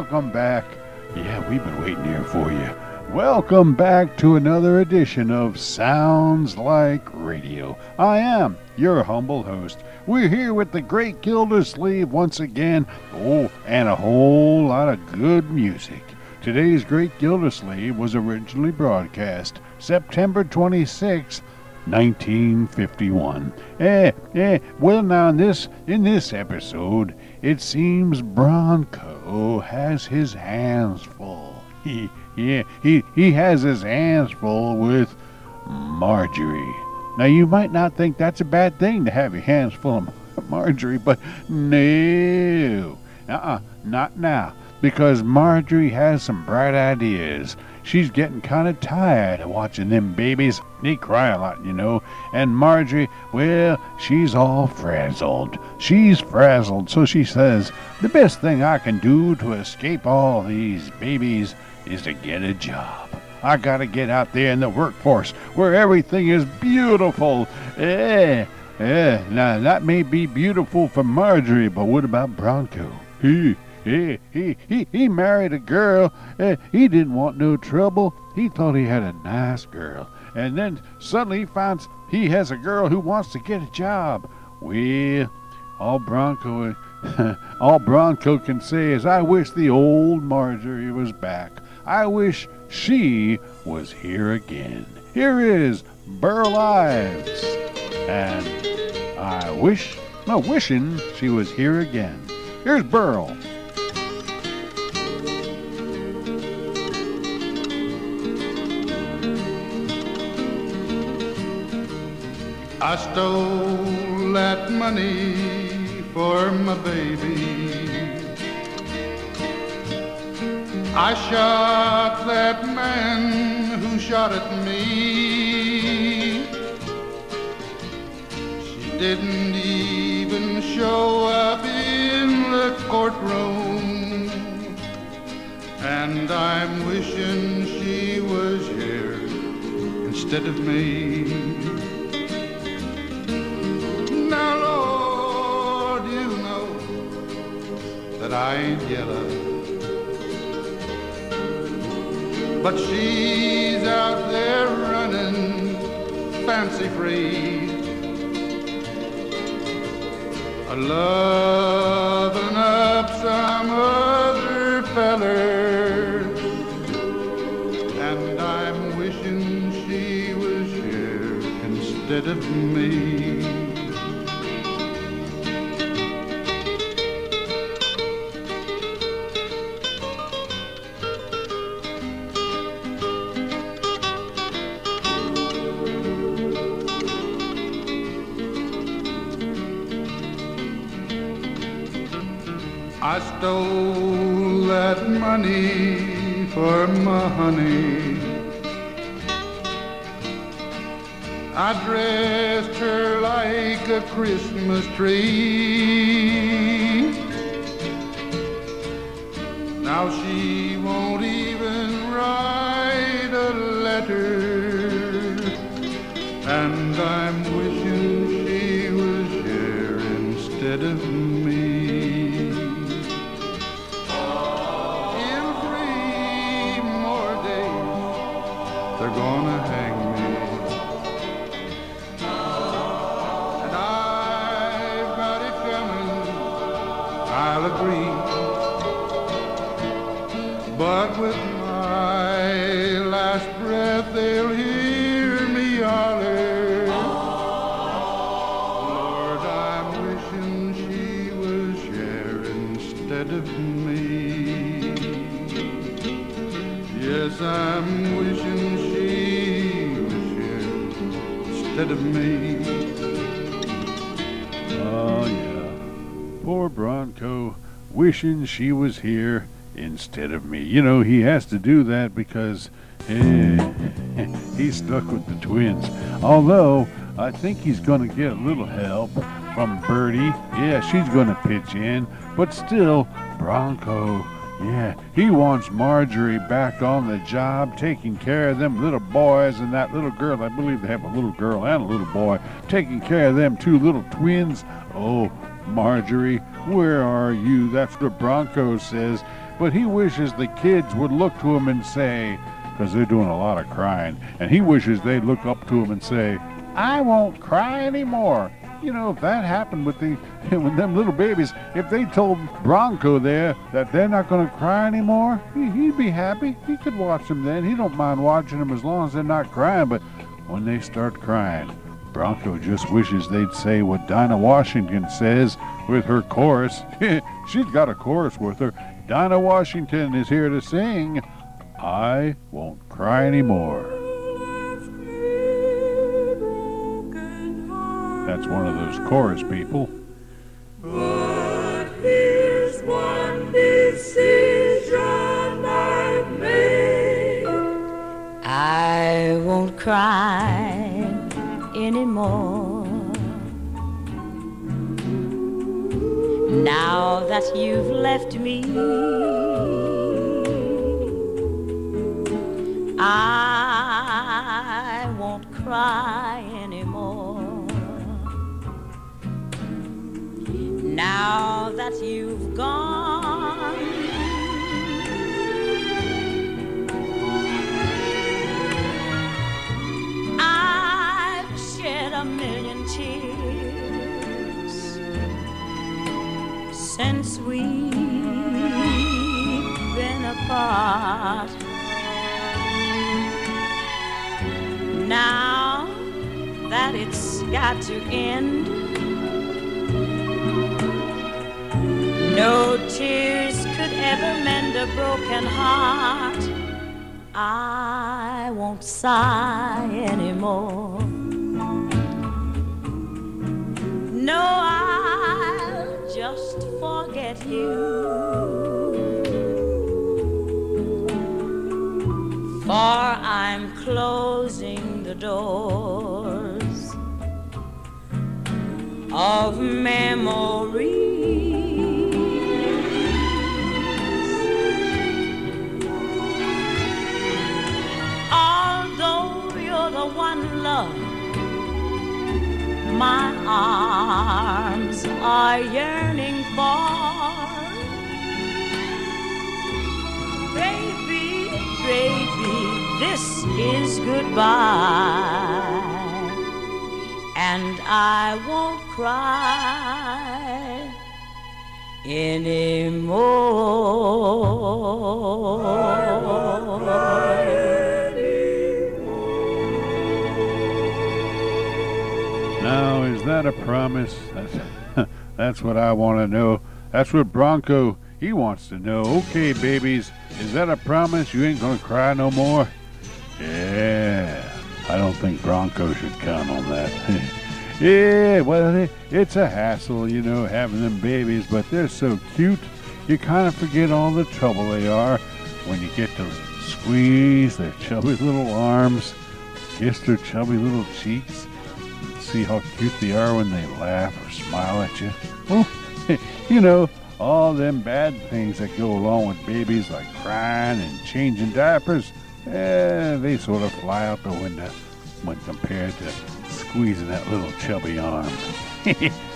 welcome back. Yeah, we've been waiting here for you. Welcome back to another edition of Sounds Like Radio. I am your humble host. We're here with the great Gildersleeve once again. Oh, and a whole lot of good music. Today's Great Gildersleeve was originally broadcast September 26, 1951. Eh, eh, well now in this in this episode, it seems Bronco has his hands full. He yeah, he he has his hands full with Marjorie. Now you might not think that's a bad thing to have your hands full of Marjorie, but no. Uh-uh, not now because Marjorie has some bright ideas. She's getting kind of tired of watching them babies. They cry a lot, you know. And Marjorie, well, she's all frazzled. She's frazzled, so she says, the best thing I can do to escape all these babies is to get a job. I gotta get out there in the workforce where everything is beautiful. Eh, eh, now that may be beautiful for Marjorie, but what about Bronco? He, he, he, he, he married a girl. He didn't want no trouble. He thought he had a nice girl. And then suddenly he finds he has a girl who wants to get a job. Well, all Bronco, all Bronco can say is, I wish the old Marjorie was back. I wish she was here again. Here is Burl Ives. And I wish, no, wishing she was here again. Here's Burl. I stole that money for my baby. I shot that man who shot at me. She didn't even show up in the courtroom. And I'm wishing she was here instead of me. That I ain't yellow. But she's out there running fancy free. A loving up some other feller. And I'm wishing she was here instead of me. Stole that money for my honey. I dressed her like a Christmas tree. Now she won't even write a letter. Wishing she was here instead of me. You know, he has to do that because eh, he's stuck with the twins. Although, I think he's going to get a little help from Birdie. Yeah, she's going to pitch in. But still, Bronco, yeah, he wants Marjorie back on the job, taking care of them little boys and that little girl. I believe they have a little girl and a little boy, taking care of them two little twins. Oh, Marjorie, where are you? That's what Bronco says. But he wishes the kids would look to him and say, because they're doing a lot of crying, and he wishes they'd look up to him and say, I won't cry anymore. You know, if that happened with the with them little babies, if they told Bronco there that they're not going to cry anymore, he, he'd be happy. He could watch them then. He don't mind watching them as long as they're not crying. But when they start crying, Bronco just wishes they'd say what Dinah Washington says with her chorus. She's got a chorus with her. Dinah Washington is here to sing, I Won't Cry Anymore. That's one of those chorus people. But here's one decision I've made. I won't cry anymore. Now that you've left me, I won't cry anymore. Now that you've gone. Apart. Now that it's got to end, no tears could ever mend a broken heart. I won't sigh anymore. No, I'll just forget you. For I'm closing the doors of memory. Although you're the one love my arms are yearning for. Baby, baby, this is goodbye. And I won't cry anymore. Now, is that a promise? That's, that's what I want to know. That's what Bronco, he wants to know. Okay, babies, is that a promise you ain't to cry no more? Yeah, I don't think Bronco should count on that. yeah, well, it's a hassle, you know, having them babies, but they're so cute. You kind of forget all the trouble they are when you get to squeeze their chubby little arms, kiss their chubby little cheeks see how cute they are when they laugh or smile at you. Well, you know, all them bad things that go along with babies like crying and changing diapers, eh, they sort of fly out the window when compared to squeezing that little chubby arm.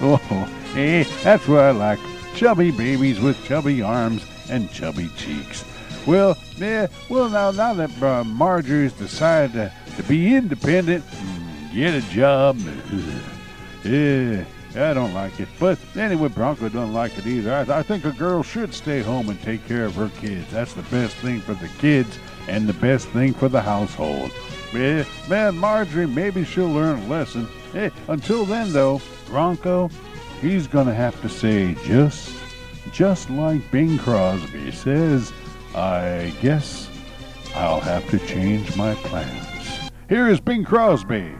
oh, eh, that's what I like. Chubby babies with chubby arms and chubby cheeks. Well, yeah, well now, now that uh, Marjorie's decided to, to be independent and get a job. yeah, I don't like it. But anyway, Bronco doesn't like it either. I, I, think a girl should stay home and take care of her kids. That's the best thing for the kids and the best thing for the household. Yeah, man, Marjorie, maybe she'll learn a lesson. Hey, until then, though, Bronco, he's gonna have to say just, just like Bing Crosby says, I guess I'll have to change my plans. Here is Bing Crosby.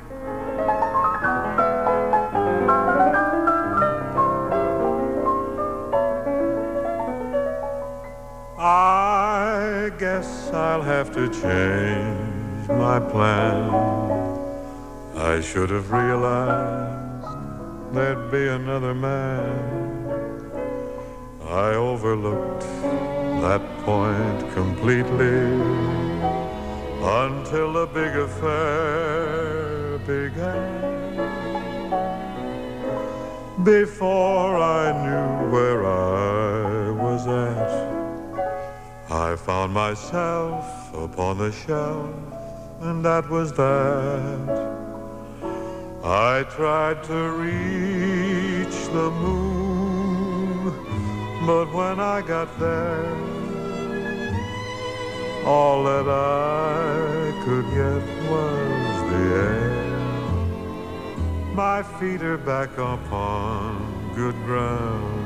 Ah, I guess I'll have to change my plan. I should have realized there'd be another man. I overlooked that point completely until the big affair began. before I knew where I. I found myself upon the shelf, and that was that. I tried to reach the moon, but when I got there, all that I could get was the air. My feet are back upon good ground.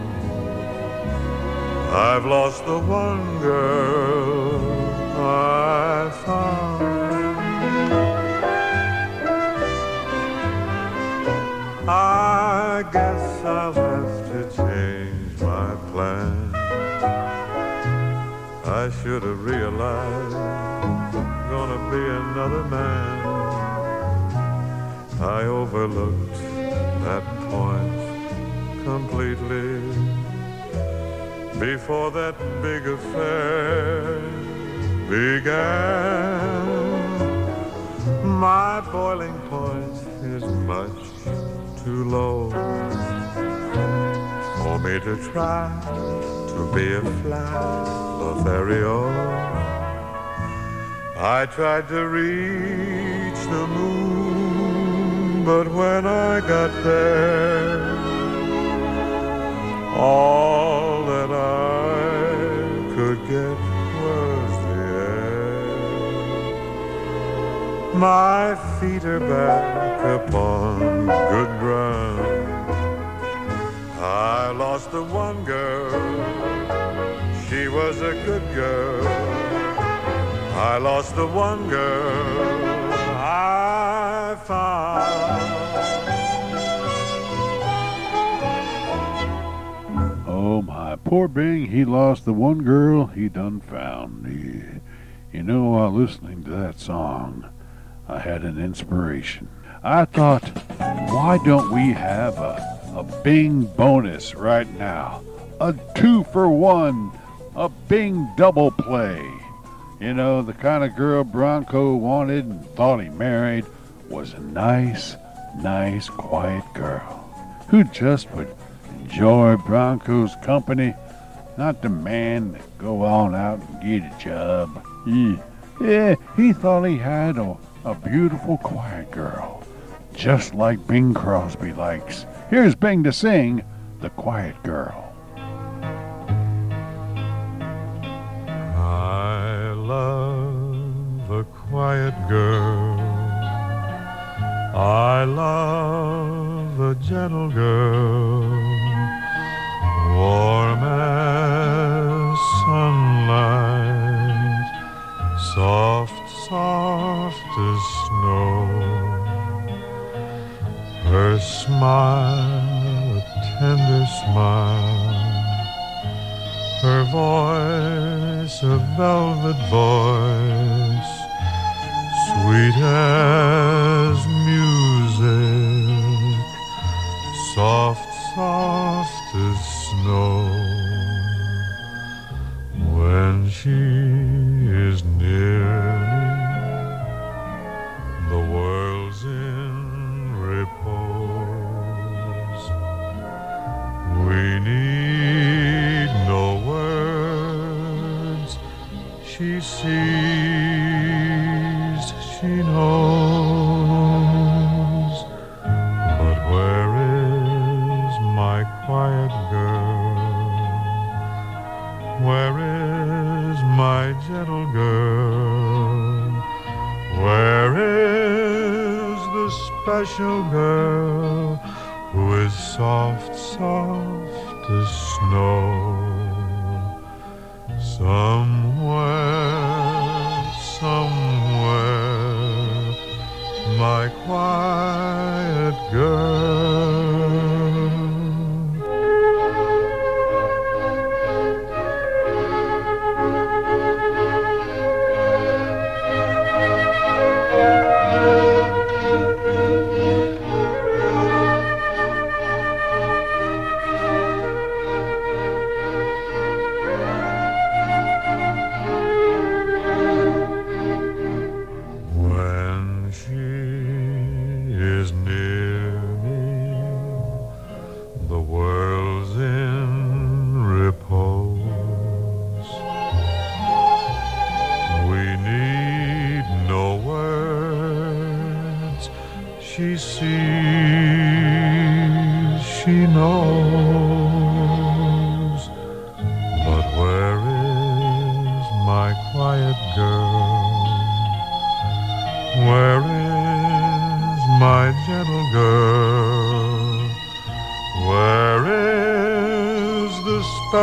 I've lost the one girl I found. I guess I'll have to change my plan. I should have realized I'm gonna be another man. I overlooked that point completely before that big affair began. My boiling point is much too low for me to try to be a flat Lothario. I tried to reach the moon, but when I got there, all My feet are back upon good ground. I lost the one girl, she was a good girl. I lost the one girl I found. Oh my, poor Bing, he lost the one girl he done found. He, you know, while listening to that song, I had an inspiration. I thought, why don't we have a, a Bing bonus right now? A two for one, a Bing double play. You know, the kind of girl Bronco wanted and thought he married was a nice, nice, quiet girl who just would enjoy Bronco's company, not demand to go on out and get a job. He, yeah, he thought he had a, a beautiful, quiet girl, just like Bing Crosby likes. Here's Bing to sing The Quiet Girl. I love a quiet girl. I love a gentle girl, warm as sunlight, soft, soft Her smile, a tender smile, her voice, a velvet voice, sweet as music, soft, soft as snow. When she is near We need no words. She sees, she knows.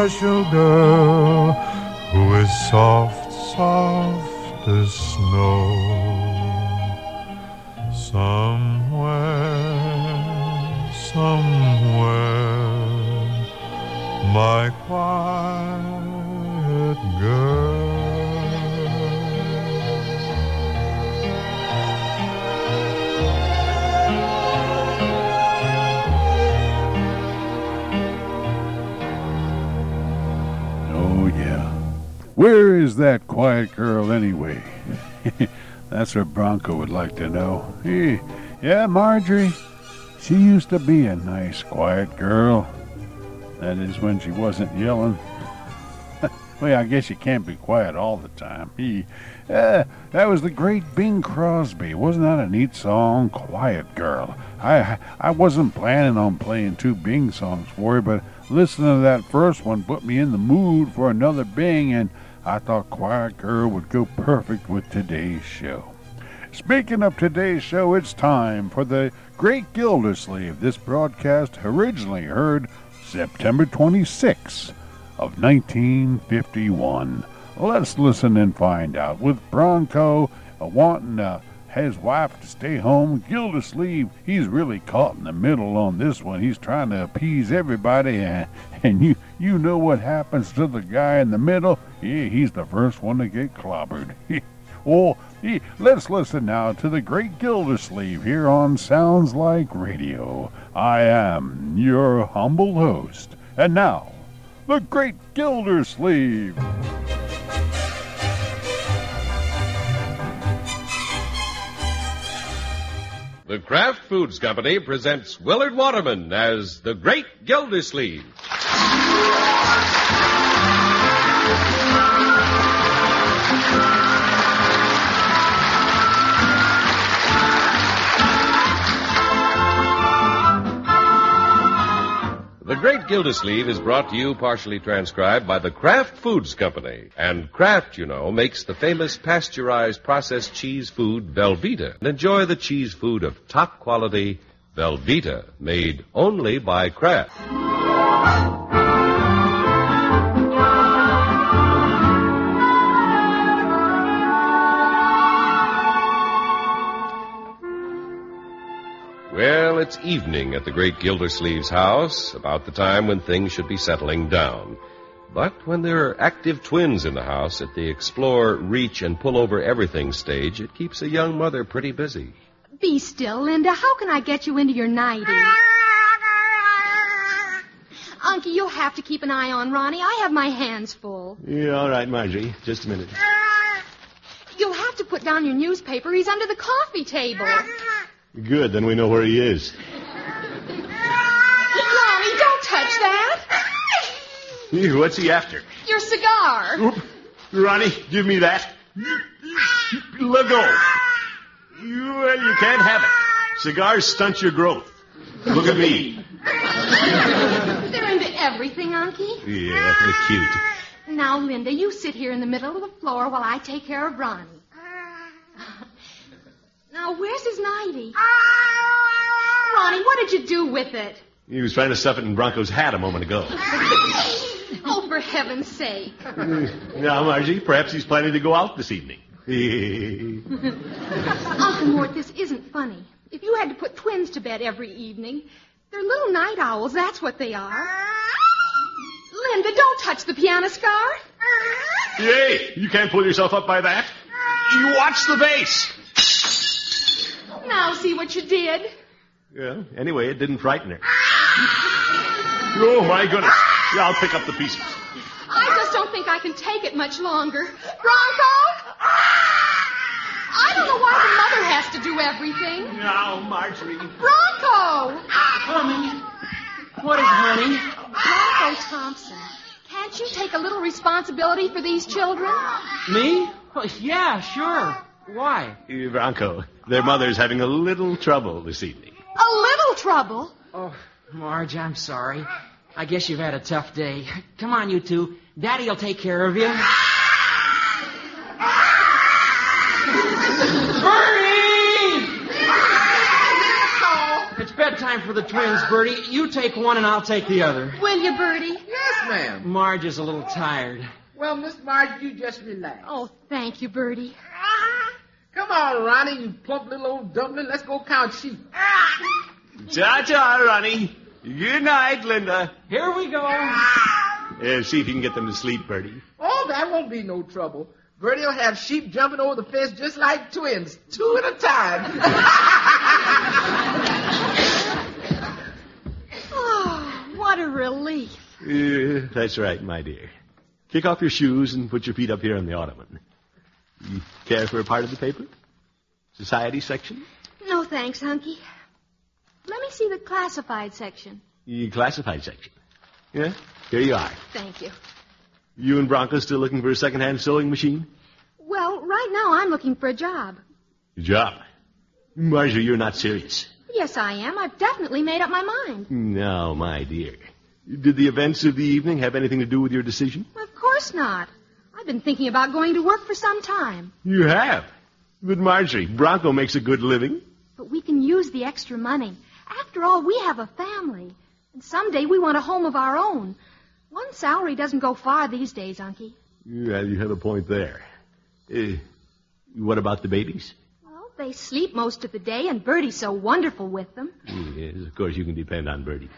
A Where is that quiet girl anyway? That's what Bronco would like to know. Hey, yeah, Marjorie. She used to be a nice, quiet girl. That is when she wasn't yelling. well, I guess you can't be quiet all the time. He, uh, that was the great Bing Crosby. Wasn't that a neat song? Quiet Girl. I I wasn't planning on playing two Bing songs for you, but listening to that first one put me in the mood for another Bing, and I thought Quiet Girl would go perfect with today's show. Speaking of today's show, it's time for the Great Gildersleeve. This broadcast originally heard September 26th of 1951. Let's listen and find out. With Bronco uh, wanting uh, his wife to stay home, Gildersleeve, he's really caught in the middle on this one. He's trying to appease everybody, and, and you you know what happens to the guy in the middle? Yeah, he's the first one to get clobbered. well, yeah, let's listen now to the great Gildersleeve here on Sounds Like Radio. I am your humble host, and now, the great Gildersleeve. The Kraft Foods Company presents Willard Waterman as the Great Gildersleeve. The Great Gildersleeve is brought to you partially transcribed by the Kraft Foods Company. And Kraft, you know, makes the famous pasteurized processed cheese food Velveeta. And enjoy the cheese food of top quality Velveeta, made only by Kraft. It's evening at the great Gildersleeve's house, about the time when things should be settling down. But when there are active twins in the house at the explore, reach, and pull over everything stage, it keeps a young mother pretty busy. Be still, Linda. How can I get you into your nightie? Unky, you'll have to keep an eye on Ronnie. I have my hands full. Yeah, all right, Marjorie. Just a minute. You'll have to put down your newspaper. He's under the coffee table. Good, then we know where he is. Ronnie, don't touch that. Ew, What's he after? Your cigar. Oop. Ronnie, give me that. Let go. You, well, you can't have it. Cigars stunt your growth. Look at me. They're into everything, Unky. Yeah, they're cute. Now, Linda, you sit here in the middle of the floor while I take care of Ronnie. Now, where's his nightie? Ronnie, what did you do with it? He was trying to stuff it in Bronco's hat a moment ago. Oh, for heaven's sake. now, Margie, perhaps he's planning to go out this evening. Uncle Mort, this isn't funny. If you had to put twins to bed every evening, they're little night owls, that's what they are. Linda, don't touch the piano scar. Yay! You can't pull yourself up by that. You watch the bass. Now see what you did. Yeah, anyway, it didn't frighten her. Oh, my goodness. Yeah, I'll pick up the pieces. I just don't think I can take it much longer. Bronco? I don't know why the mother has to do everything. Now, Marjorie. Bronco! Honey. What is honey? Bronco Thompson, can't you take a little responsibility for these children? Me? Well, yeah, sure. Why? Uh, Bronco, their mother's having a little trouble this evening. A little trouble. Oh, Marge, I'm sorry. I guess you've had a tough day. Come on, you two. Daddy'll take care of you. Birdie! It's bedtime for the twins, Birdie. You take one and I'll take the other. Will you, Birdie? Yes, ma'am. Marge is a little tired. Well, Miss Marge, you just relax. Oh, thank you, Birdie. Come on, Ronnie, you plump little old dumpling. Let's go count sheep. Ta-ta, Ronnie. Good night, Linda. Here we go. Uh, see if you can get them to sleep, Birdie. Oh, that won't be no trouble. Birdie will have sheep jumping over the fence just like twins, two at a time. Oh, what a relief. Uh, that's right, my dear. Kick off your shoes and put your feet up here on the ottoman. You care for a part of the paper? Society section? No thanks, Unky. Let me see the classified section. The classified section. Yeah? Here you are. Thank you. You and Bronco still looking for a second-hand sewing machine? Well, right now I'm looking for a job. A job. Marjorie, you're not serious. Yes, I am. I've definitely made up my mind. No, my dear. Did the events of the evening have anything to do with your decision? Of course not. I've been thinking about going to work for some time. You have. But Marjorie, Bronco makes a good living. But we can use the extra money. After all, we have a family. And someday we want a home of our own. One salary doesn't go far these days, Unky. Yeah, you have a point there. Uh, what about the babies? Well, they sleep most of the day, and Birdie's so wonderful with them. Yes, of course you can depend on Birdie.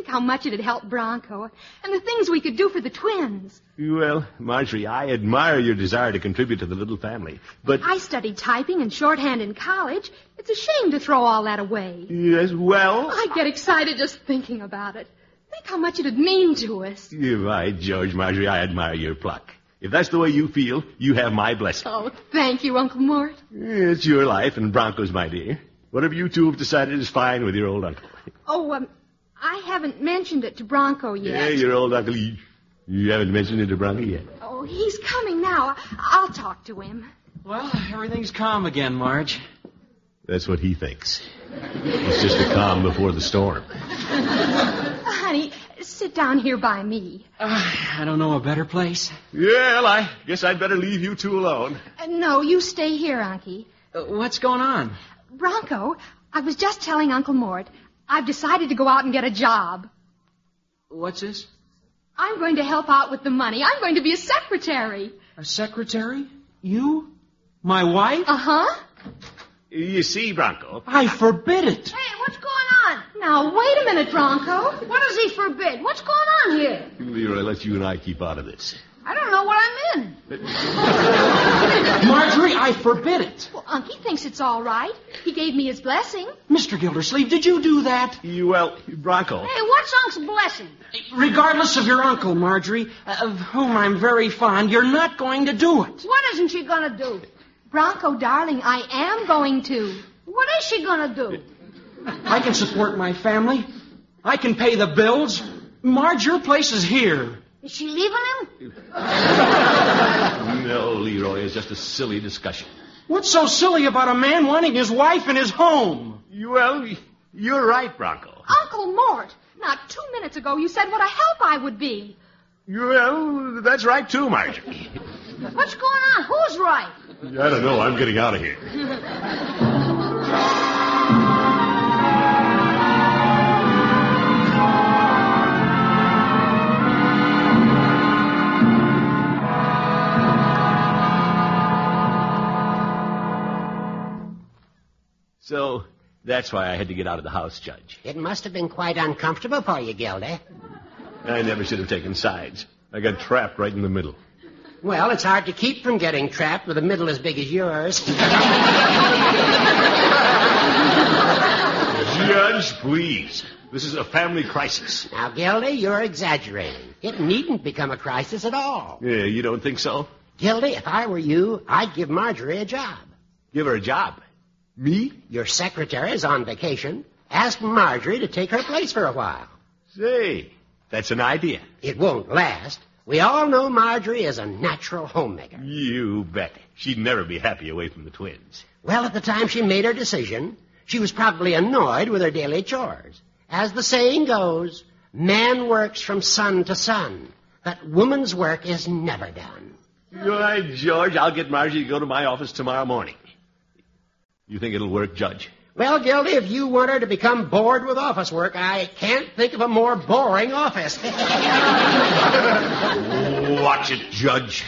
Think how much it'd help Bronco, and the things we could do for the twins. Well, Marjorie, I admire your desire to contribute to the little family. But, I studied typing and shorthand in college. It's a shame to throw all that away. yes, well. I get excited just thinking about it. Think how much it'd mean to us. You're right, George, Marjorie, I admire your pluck. If that's the way you feel, you have my blessing. Oh, thank you, Uncle Mort. It's your life and Bronco's, my dear. Whatever you two have decided is fine with your old uncle. Oh, um, I haven't mentioned it to Bronco yet. Yeah, your old uncle. You, you haven't mentioned it to Bronco yet. Oh, he's coming now. I'll talk to him. Well, everything's calm again, Marge. That's what he thinks. It's just a calm before the storm. Honey, sit down here by me. Uh, I don't know a better place. Well, I guess I'd better leave you two alone. Uh, no, you stay here, Unky. Uh, what's going on? Bronco, I was just telling Uncle Mort. I've decided to go out and get a job. What's this? I'm going to help out with the money. I'm going to be a secretary. A secretary? You? My wife? Uh huh. You see, Bronco. I forbid it. Hey, what's going on? Now, wait a minute, Bronco. What does he forbid? What's going on here? Leroy, let you and I keep out of this. I don't know what I'm in. Marjorie, I forbid it. Well, Unky thinks it's all right. He gave me his blessing. Mr. Gildersleeve, did you do that? You, well, Bronco. Hey, what's Unc's blessing? Regardless of your uncle, Marjorie, uh, of whom I'm very fond, you're not going to do it. What isn't she gonna do? Bronco, darling, I am going to. What is she gonna do? I can support my family. I can pay the bills. Marge, your place is here. Is she leaving him? No, Leroy, it's just a silly discussion. What's so silly about a man wanting his wife in his home? Well, you're right, Bronco. Uncle Mort, not two minutes ago you said what a help I would be. Well, that's right, too, Marjorie. What's going on? Who's right? I don't know. I'm getting out of here. So, that's why I had to get out of the house, Judge. It must have been quite uncomfortable for you, Gildy. I never should have taken sides. I got trapped right in the middle. Well, it's hard to keep from getting trapped with a middle as big as yours. Judge, please. This is a family crisis. now, Gildy, you're exaggerating. It needn't become a crisis at all. Yeah, you don't think so? Gildy, if I were you, I'd give Marjorie a job. Give her a job. Me? Your secretary is on vacation. Ask Marjorie to take her place for a while. Say, that's an idea. It won't last. We all know Marjorie is a natural homemaker. You bet. She'd never be happy away from the twins. Well, at the time she made her decision, she was probably annoyed with her daily chores. As the saying goes, man works from sun to sun, but woman's work is never done. Right, George. I'll get Marjorie to go to my office tomorrow morning. You think it'll work, Judge? Well, Gildy, if you want her to become bored with office work, I can't think of a more boring office. Watch it, Judge.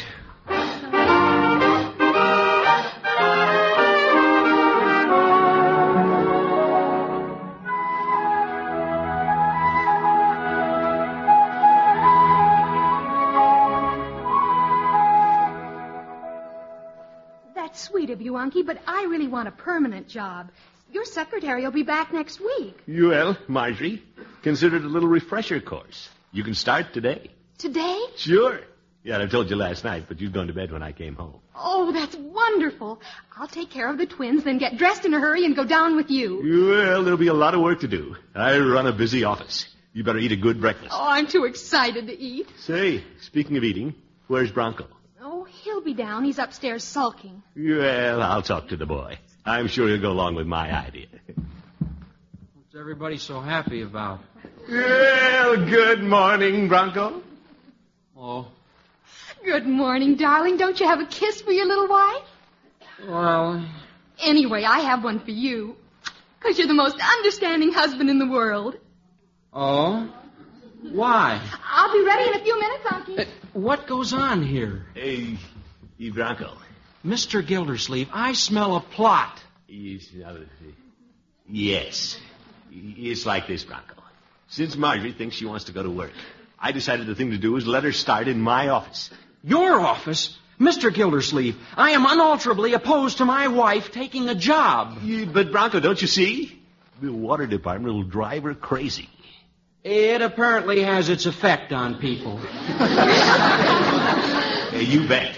Unky, but I really want a permanent job. Your secretary will be back next week. Well, Marjorie, consider it a little refresher course. You can start today. Today? Sure. Yeah, I told you last night, but you'd gone to bed when I came home. Oh, that's wonderful. I'll take care of the twins, then get dressed in a hurry and go down with you. Well, there'll be a lot of work to do. I run a busy office. You better eat a good breakfast. Oh, I'm too excited to eat. Say, speaking of eating, where's Bronco? He'll be down. He's upstairs sulking. Well, I'll talk to the boy. I'm sure he'll go along with my idea. What's everybody so happy about? Well, good morning, Bronco. Oh, Good morning, darling. Don't you have a kiss for your little wife? well, Anyway, I have one for you. Because you're the most understanding husband in the world. oh, why? I'll be ready in a few minutes, Unky. Uh, what goes on here? Hey, Bronco. Mr. Gildersleeve, I smell a plot. Yes. It's like this, Bronco. Since Marjorie thinks she wants to go to work, I decided the thing to do is let her start in my office. Your office? Mr. Gildersleeve, I am unalterably opposed to my wife taking a job. Yeah, but, Bronco, don't you see? The water department will drive her crazy. It apparently has its effect on people. Hey, you bet.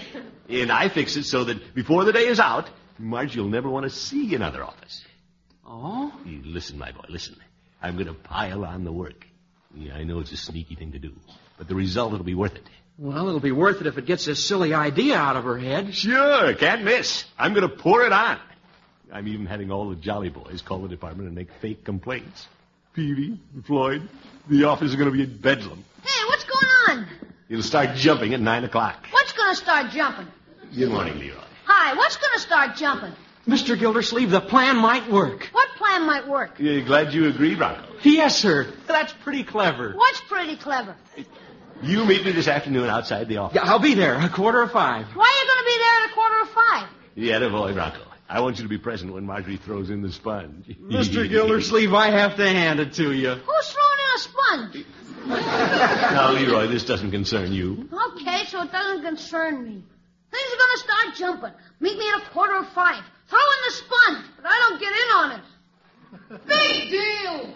And I fix it so that before the day is out, Margie will never want to see another office. Oh? You listen, my boy, listen. I'm going to pile on the work. Yeah, I know it's a sneaky thing to do, but the result will be worth it. Well, it'll be worth it if it gets this silly idea out of her head. Sure, can't miss. I'm going to pour it on. I'm even having all the jolly boys call the department and make fake complaints. Peavey, Floyd, the office is going to be in bedlam. Hey, what's going on? It'll start jumping at nine o'clock. What's gonna start jumping? Good morning, Leroy. Hi, what's gonna start jumping? Mr. Gildersleeve, the plan might work. What plan might work? You glad you agree, Bronco? Yes, sir. That's pretty clever. What's pretty clever? You meet me this afternoon outside the office. Yeah, I'll be there, a quarter of five. Why are you gonna be there at a quarter of five? Yeah, the boy, Bronco. I want you to be present when Marjorie throws in the sponge. Mr. Gildersleeve, I have to hand it to you. Who's throwing in a sponge? Now, Leroy, this doesn't concern you. Okay, so it doesn't concern me. Things are gonna start jumping. Meet me at a quarter of five. Throw in the sponge, but I don't get in on it. Big deal.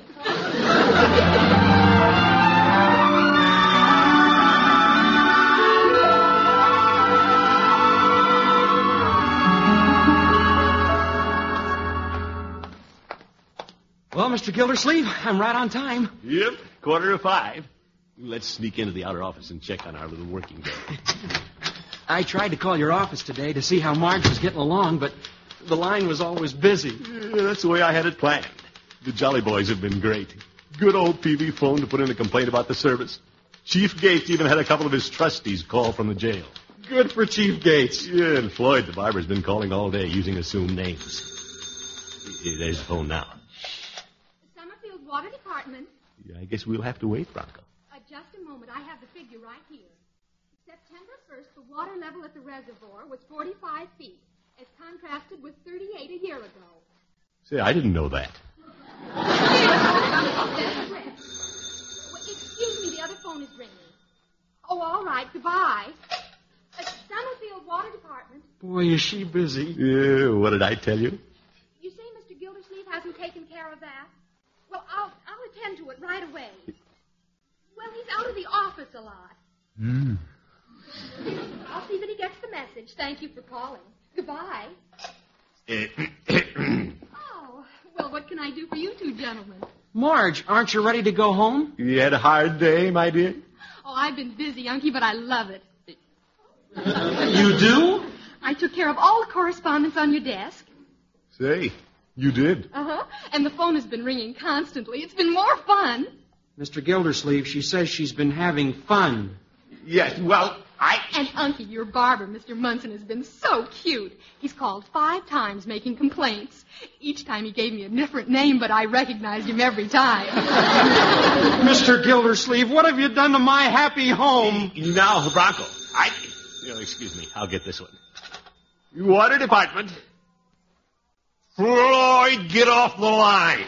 Well, Mr. Gildersleeve, I'm right on time. Yep, quarter to five. Let's sneak into the outer office and check on our little working day. I tried to call your office today to see how Marge was getting along, but the line was always busy. Yeah, that's the way I had it planned. The Jolly Boys have been great. Good old Peavey phoned to put in a complaint about the service. Chief Gates even had a couple of his trustees call from the jail. Good for Chief Gates. Yeah, and Floyd, the barber's been calling all day using assumed names. There's the phone now. Summerfield Water Department. Yeah, I guess we'll have to wait, Bronco. Uh, just a moment. I have the figure right here. September 1st, the water level at the reservoir was 45 feet, as contrasted with 38 a year ago. Say, I didn't know that. Well, excuse me, the other phone is ringing. Oh, all right. Goodbye. Uh, Summerfield Water Department. Boy, is she busy. Yeah, what did I tell you? You say Mr. Gildersleeve hasn't taken care of that? Well, I'll, I'll attend to it right away. Well, he's out of the office a lot. Hmm. I'll see that he gets the message. Thank you for calling. Goodbye. Oh, well, what can I do for you two gentlemen? Marge, aren't you ready to go home? you had a hard day, my dear? Oh, I've been busy, Unky, but I love it. You do? I took care of all the correspondence on your desk. Say, you did. Uh huh. And the phone has been ringing constantly. It's been more fun. Mr. Gildersleeve, she says she's been having fun. Yes, well, I. And Unky, your barber, Mr. Munson, has been so cute. He's called five times making complaints. Each time he gave me a different name, but I recognized him every time. Mr. Gildersleeve, what have you done to my happy home? Now, Bronco, I. You know, excuse me, I'll get this one. Water department. Floyd, get off the line.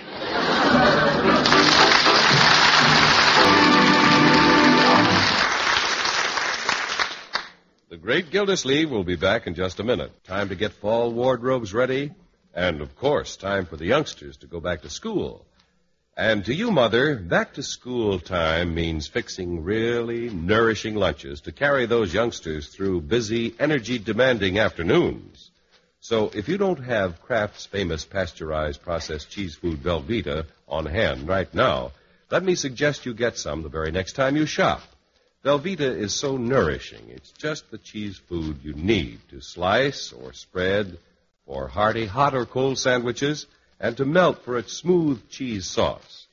The great Gildersleeve will be back in just a minute. Time to get fall wardrobes ready, and of course, time for the youngsters to go back to school. And to you, Mother, back to school time means fixing really nourishing lunches to carry those youngsters through busy, energy demanding afternoons. So if you don't have Kraft's famous pasteurized processed cheese food Velveeta on hand right now, let me suggest you get some the very next time you shop. Velveeta is so nourishing. It's just the cheese food you need to slice or spread for hearty hot or cold sandwiches and to melt for its smooth cheese sauce.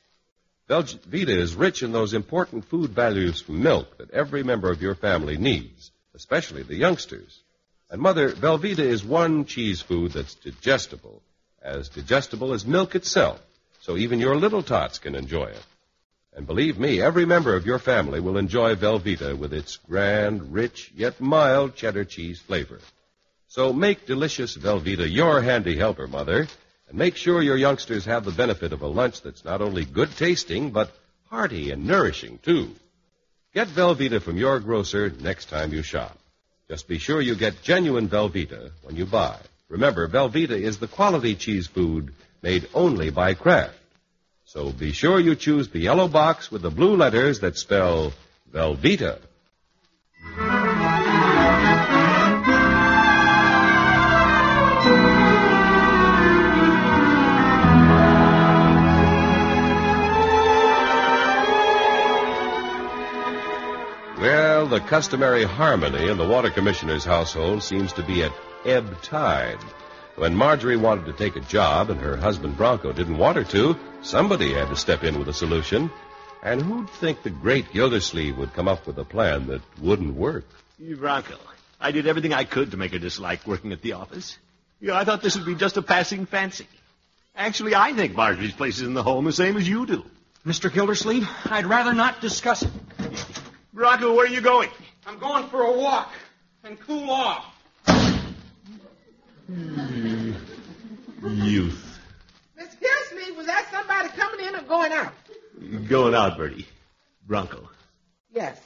Velveeta is rich in those important food values from milk that every member of your family needs, especially the youngsters. And Mother, Velveeta is one cheese food that's digestible, as digestible as milk itself, so even your little tots can enjoy it. And believe me, every member of your family will enjoy Velveeta with its grand, rich, yet mild cheddar cheese flavor. So make delicious Velveeta your handy helper, Mother, and make sure your youngsters have the benefit of a lunch that's not only good tasting, but hearty and nourishing, too. Get Velveeta from your grocer next time you shop. Just be sure you get genuine Velveeta when you buy. Remember, Velveeta is the quality cheese food made only by Kraft. So be sure you choose the yellow box with the blue letters that spell Velveeta. The customary harmony in the water commissioner's household seems to be at ebb tide. When Marjorie wanted to take a job and her husband Bronco didn't want her to, somebody had to step in with a solution. And who'd think the great Gildersleeve would come up with a plan that wouldn't work? Bronco, I did everything I could to make her dislike working at the office. You know, I thought this would be just a passing fancy. Actually, I think Marjorie's place is in the home the same as you do. Mr. Gildersleeve, I'd rather not discuss it. Bronco, where are you going? I'm going for a walk and cool off. Hmm. Youth. Miss Gildersleeve, was that somebody coming in or going out? Going out, Birdie. Bronco. Yes.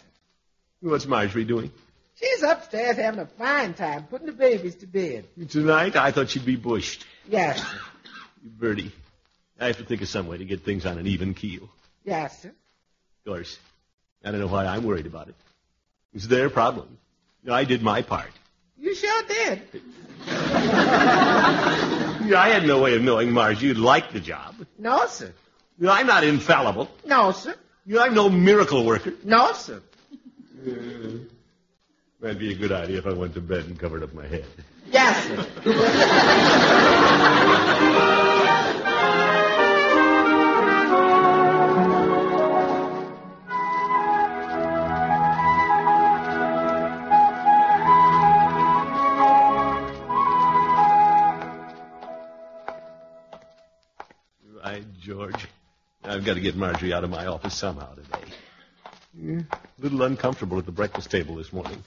What's Marjorie doing? She's upstairs having a fine time putting the babies to bed. Tonight, I thought she'd be bushed. Yes. Birdie, I have to think of some way to get things on an even keel. Yes, sir. Of course, I don't know why I'm worried about it. It's their problem. I did my part. You sure did. I had no way of knowing, Marge, you'd like the job. No, sir. You know, I'm not infallible. No, sir. I'm no miracle worker. No, sir. Uh, that'd be a good idea if I went to bed and covered up my head. Yes, sir. George. I've got to get Marjorie out of my office somehow today. Yeah, a little uncomfortable at the breakfast table this morning.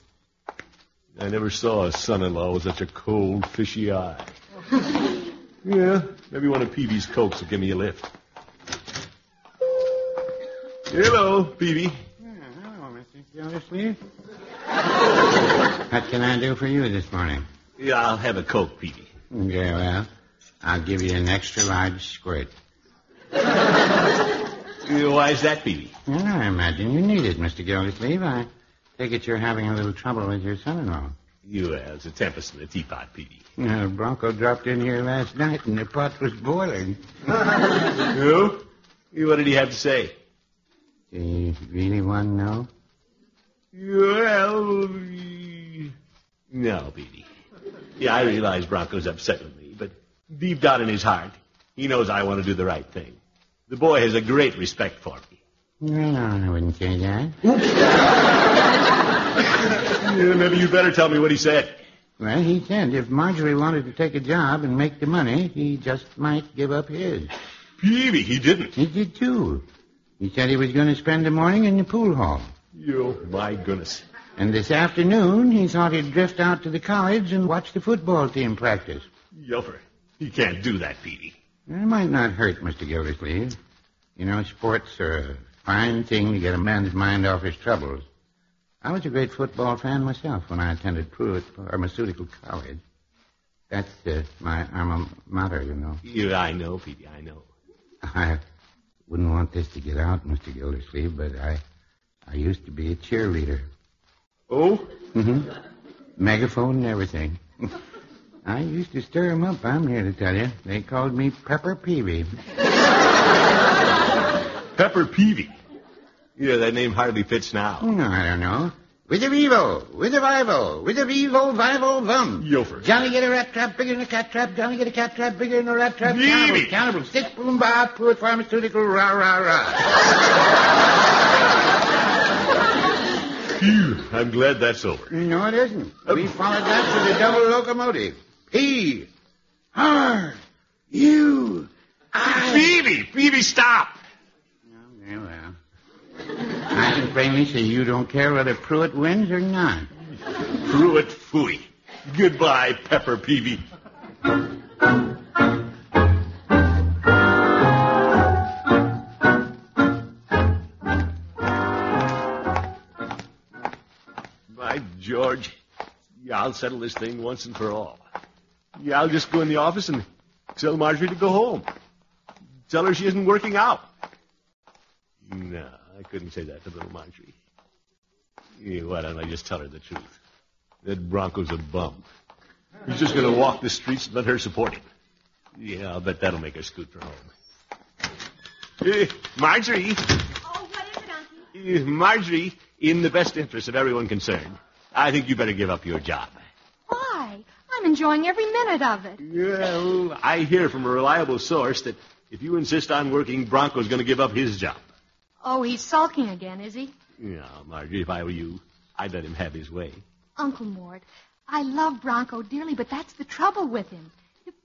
I never saw a son-in-law with such a cold, fishy eye. yeah, maybe one of Peavey's cokes will give me a lift. Hello, Peavey. hello, Mr. Gildersleeve. what can I do for you this morning? Yeah, I'll have a coke, Peavey. Okay, well, I'll give you an extra large squirt. Yeah, Why is that, Peavey? Well, I imagine you need it, Mr. Gildersleeve. I take it you're having a little trouble with your son-in-law. You it's a tempest in the teapot, Peavey. Uh, Bronco dropped in here last night and the pot was boiling. Who? What did he have to say? Do you really want to know? Well, no, Peavey. Yeah, I realize Bronco's upset with me, but deep down in his heart, he knows I want to do the right thing. The boy has a great respect for me. No, I wouldn't say that. Yeah, maybe you'd better tell me what he said. Well, he said if Marjorie wanted to take a job and make the money, he just might give up his. Peavey, he didn't. He did too. He said he was going to spend the morning in the pool hall. You, my goodness. And this afternoon, he thought he'd drift out to the college and watch the football team practice. Yofer, he can't do that, Peavey. It might not hurt, Mr. Gildersleeve. You know, sports are a fine thing to get a man's mind off his troubles. I was a great football fan myself when I attended Pruitt Pharmaceutical College. That's uh, my alma mater, you know. Yeah, I know, Peavey, I know. I wouldn't want this to get out, Mr. Gildersleeve, but I, I used to be a cheerleader. Oh? Mm-hmm. Megaphone and everything. I used to stir 'em up, I'm here to tell you. They called me Pepper Peavey. Pepper Peavey. Yeah, that name hardly fits now. No, I don't know. With a Vivo, with a Vivo, with a Vivo, Vivo, Vum. Yofer. Johnny get a rat trap bigger than a cat trap. Johnny get a cat trap bigger than a rat trap. Peavey. Cannibal, cannibal, stick, boom, bah, Pruitt Pharmaceutical, rah, rah, rah. Phew, I'm glad that's over. No, it isn't. We followed that with a double locomotive. P. R. U. I. Peavey! Peavey, stop! Yeah, well. I can plainly see you don't care whether Pruitt wins or not. Pruitt Fooey. Goodbye, Pepper Peavey. By George, yeah, I'll settle this thing once and for all. Yeah, I'll just go in the office and tell Marjorie to go home. Tell her she isn't working out. No, I couldn't say that to little Marjorie. Yeah, why don't I just tell her the truth? That Bronco's a bum. He's just going to walk the streets and let her support him. Yeah, I'll bet that'll make her scoot for home. Eh, Marjorie, Oh, what is it, Uncle? eh, Marjorie, in the best interest of everyone concerned, I think you better give up your job. I'm enjoying every minute of it. Well, I hear from a reliable source that if you insist on working, Bronco's going to give up his job. Oh, he's sulking again, is he? Yeah, Marjorie, if I were you, I'd let him have his way. Uncle Mort, I love Bronco dearly, but that's the trouble with him.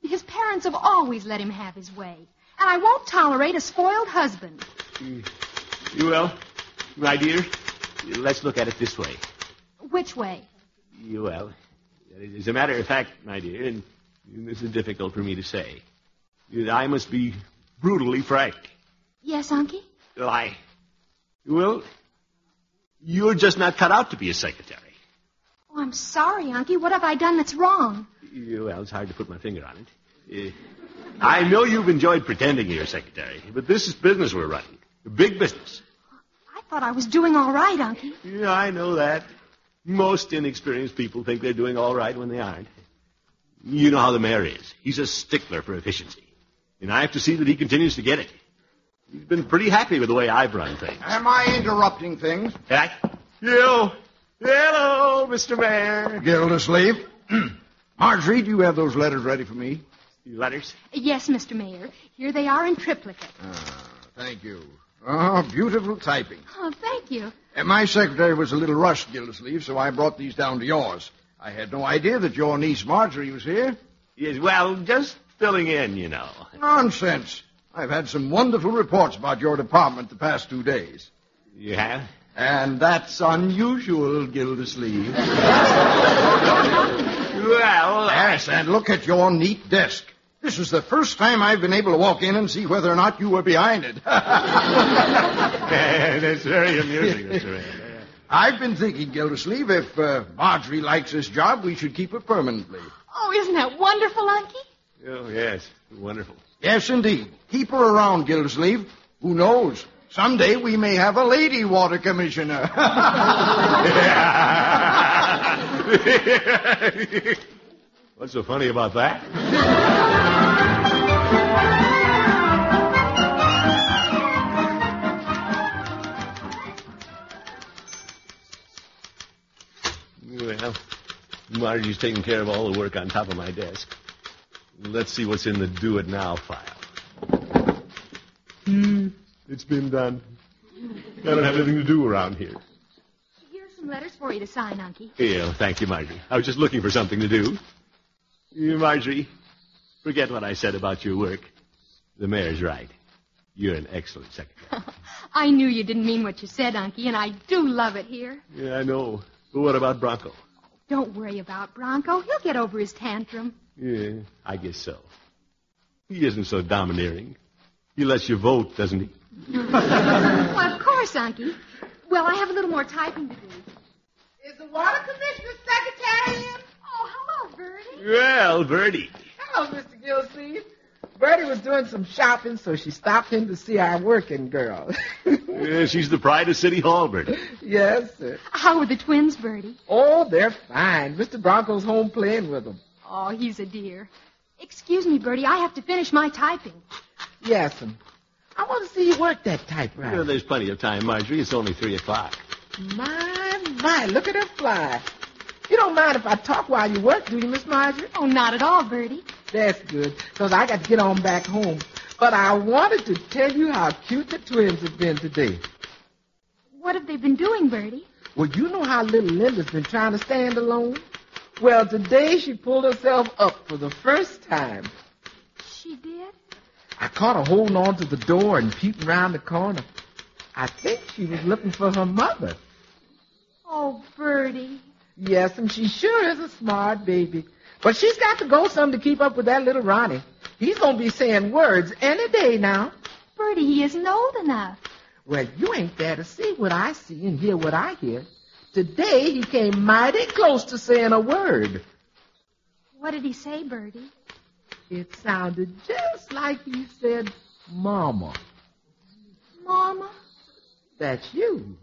His parents have always let him have his way. And I won't tolerate a spoiled husband. Mm. You will, my dear. Let's look at it this way. Which way? You Well, as a matter of fact, my dear, and this is difficult for me to say, I must be brutally frank. Yes, Unky? I, well, you're just not cut out to be a secretary. Oh, I'm sorry, Unky. What have I done that's wrong? Well, it's hard to put my finger on it. Uh, I know you've enjoyed pretending you're a secretary, but this is business we're running. Big business. I thought I was doing all right, Unky. Yeah, I know that. Most inexperienced people think they're doing all right when they aren't. You know how the mayor is. He's a stickler for efficiency. And I have to see that he continues to get it. He's been pretty happy with the way I've run things. Am I interrupting things? I, you. Hello, Mr. Mayor. Gildersleeve. Marjorie, do you have those letters ready for me? Letters? Yes, Mr. Mayor. Here they are in triplicate. Ah, thank you. Oh, beautiful typing. Oh, thank you. Uh, my secretary was a little rushed, Gildersleeve, so I brought these down to yours. I had no idea that your niece Marjorie was here. Yes, well, just filling in, you know. Nonsense. I've had some wonderful reports about your department the past two days. You have? And that's unusual, Gildersleeve. Well, yes, and look at your neat desk. This is the first time I've been able to walk in and see whether or not you were behind it. That's very amusing, Mr. Mayor. I've been thinking, Gildersleeve, if uh, Marjorie likes this job, we should keep her permanently. Oh, isn't that wonderful, Unky? Oh, yes. Wonderful. Yes, indeed. Keep her around, Gildersleeve. Who knows? Someday we may have a lady water commissioner. What's so funny about that? Margie's taking care of all the work on top of my desk. Let's see what's in the do it now file. Hmm, it's been done. I don't have anything to do around here. Here's some letters for for you to sign, Unky. Yeah, thank you, Margie. I was just looking for something to do. You, Marjorie, forget what I said about your work. The mayor's right. You're an excellent secretary. I knew you didn't mean what you said, Unky, and I do love it here. Yeah, I know. But what about Bronco? Don't worry about Bronco. He'll get over his tantrum. Yeah, I guess so. He isn't so domineering. He lets you vote, doesn't he? well, of course, Unky. Well, I have a little more typing to do. Is the water commissioner secretary in? Oh, hello, Birdie. Well, Birdie. Hello, Mr. Gilsleeve. Birdie was doing some shopping, so she stopped in to see our working girl. Yeah, she's the pride of City Hall, Birdie. yes, sir. How are the twins, Birdie? Oh, they're fine. Mr. Bronco's home playing with them. Oh, he's a dear. Excuse me, Birdie. I have to finish my typing. Yes, sir. I want to see you work that typewriter. Well, there's plenty of time, Marjorie. It's only three o'clock. My, my, look at her fly. You don't mind if I talk while you work, do you, Miss Marjorie? Oh, not at all, Birdie. That's good, because I got to get on back home. But I wanted to tell you how cute the twins have been today. What have they been doing, Birdie? Well, you know how little Linda's been trying to stand alone? Well, today she pulled herself up for the first time. She did? I caught her holding on to the door and peeping around the corner. I think she was looking for her mother. Oh, Birdie. Yes, and she sure is a smart baby. But she's got to go some to keep up with that little Ronnie. He's going to be saying words any day now. Birdie, he isn't old enough. Well, you ain't there to see what I see and hear what I hear. Today he came mighty close to saying a word. What did he say, Birdie? It sounded just like he said, Mama. Mama? That's you.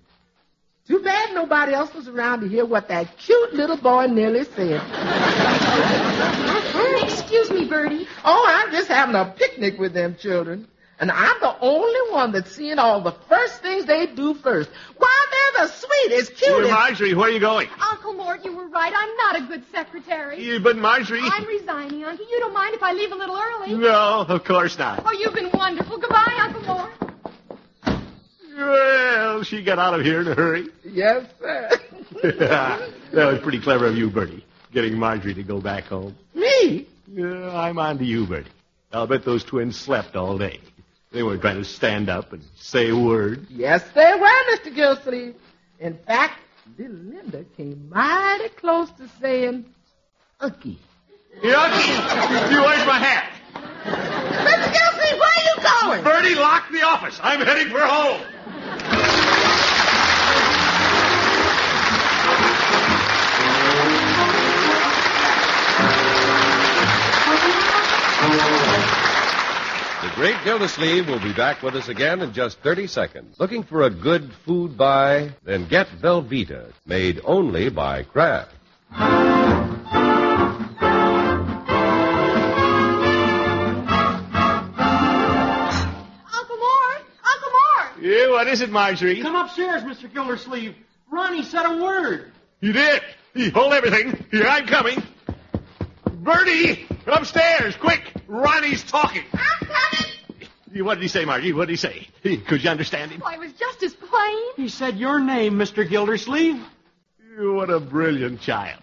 Too bad nobody else was around to hear what that cute little boy nearly said. Excuse me, Birdie. Oh, I'm just having a picnic with them children. And I'm the only one that's seeing all the first things they do first. Why, they're the sweetest, Hey, cutest. Marjorie, where are you going? Uncle Mort, you were right. I'm not a good secretary. Yeah, but Marjorie. I'm resigning, Uncle. You don't mind if I leave a little early? No, of course not. Oh, you've been wonderful. Goodbye, Uncle Mort. Well, she got out of here in a hurry. Yes, sir. that was pretty clever of you, Birdie, getting Marjorie to go back home. Me? Yeah, I'm on to you, Birdie. I'll bet those twins slept all day. They weren't trying to stand up and say a word. Yes, they were, Mr. Gilsleeve. In fact, little Linda came mighty close to saying, Unky. Yucky! You where's my hat? Mr. Gilsleeve, where are you going? Birdie, lock the office. I'm heading for home. Great Gildersleeve will be back with us again in just 30 seconds. Looking for a good food buy? Then get Velveeta, made only by Kraft. Uncle Mort! Uncle Mort! Yeah, what is it, Marjorie? Come upstairs, Mr. Gildersleeve. Ronnie said a word. You did. You hold everything. Here, I'm coming. Birdie, upstairs, quick. Ronnie's talking. I'm coming! What did he say, Margie? What did he say? Could you understand him? Why, it was just as plain. He said your name, Mr. Gildersleeve. What a brilliant child.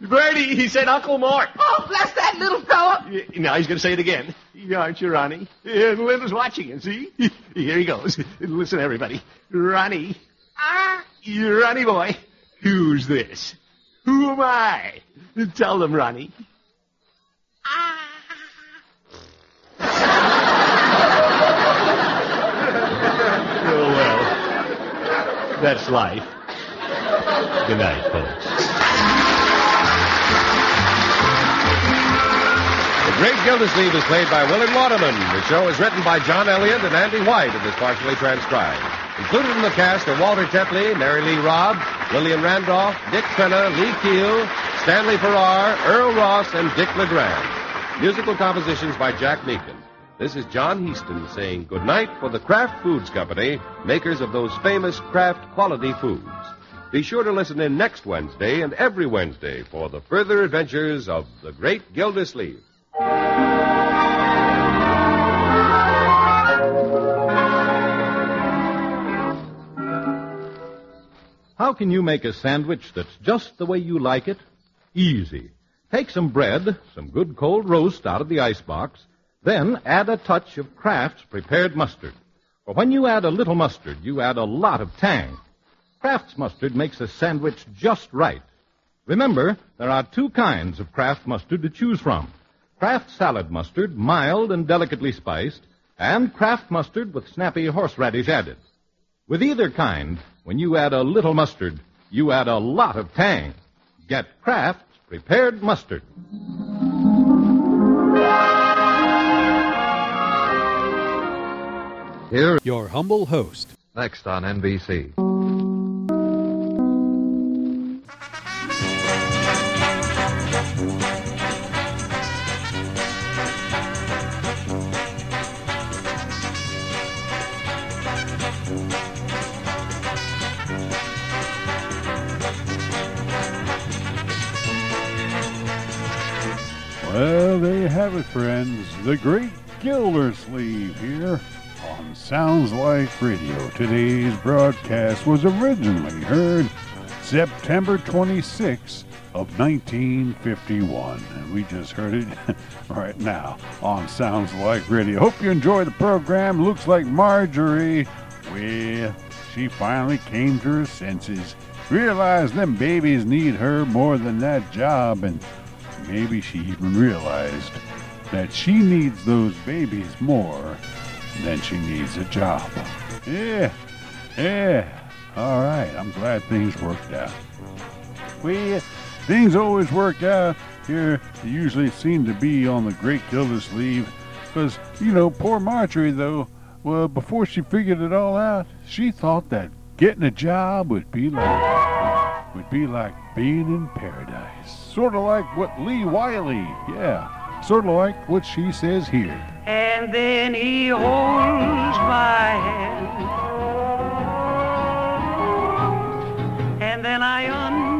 Birdie, he said Uncle Mort. Oh, bless that little fellow. Y- Now he's going to say it again. Aren't you, Ronnie? And Linda's watching him, see? Here he goes. Listen, everybody. Ronnie. Ah, You Ronnie boy. Who's this? Who am I? Tell them, Ronnie. That's life. Good night, folks. The Great Gildersleeve is played by Willard Waterman. The show is written by John Elliott and Andy White and is partially transcribed. Included in the cast are Walter Tetley, Mary Lee Robb, Lillian Randolph, Dick Crenna, Lee Keel, Stanley Farrar, Earle Ross, and Dick LeGrand. Musical compositions by Jack Meakin. This is John Heaston saying good night for the Kraft Foods Company, makers of those famous Kraft quality foods. Be sure to listen in next Wednesday and every Wednesday for the further adventures of the Great Gildersleeve. How How can you make a sandwich that's just the way you like it? Easy. Take some bread, some good cold roast out of the icebox, then add a touch of Kraft's prepared mustard. For when you add a little mustard, you add a lot of tang. Kraft's mustard makes a sandwich just right. Remember, there are two kinds of Kraft mustard to choose from. Kraft salad mustard, mild and delicately spiced, and Kraft mustard with snappy horseradish added. With either kind, when you add a little mustard, you add a lot of tang. Get Kraft's prepared mustard. Here, your humble host. Next on NBC. Well, there you have it, friends. The great Gildersleeve here on Sounds Like Radio. Today's broadcast was originally heard September 26 of 1951. And we just heard it right now on Sounds Like Radio. Hope you enjoy the program. Looks like Marjorie, well, she finally came to her senses. Realized them babies need her more than that job and maybe she even realized that she needs those babies more than she needs a job. Yeah, yeah. All right, I'm glad things worked out. Well, things always work out here. They usually seem to be on the Great Gildersleeve. Because, you know, poor Marjorie, though, well, before she figured it all out, she thought that getting a job would be like would be like being in paradise. Sort of like what Lee Wiley, yeah, sort of like what she says here. And then he holds my hand. And then I understand.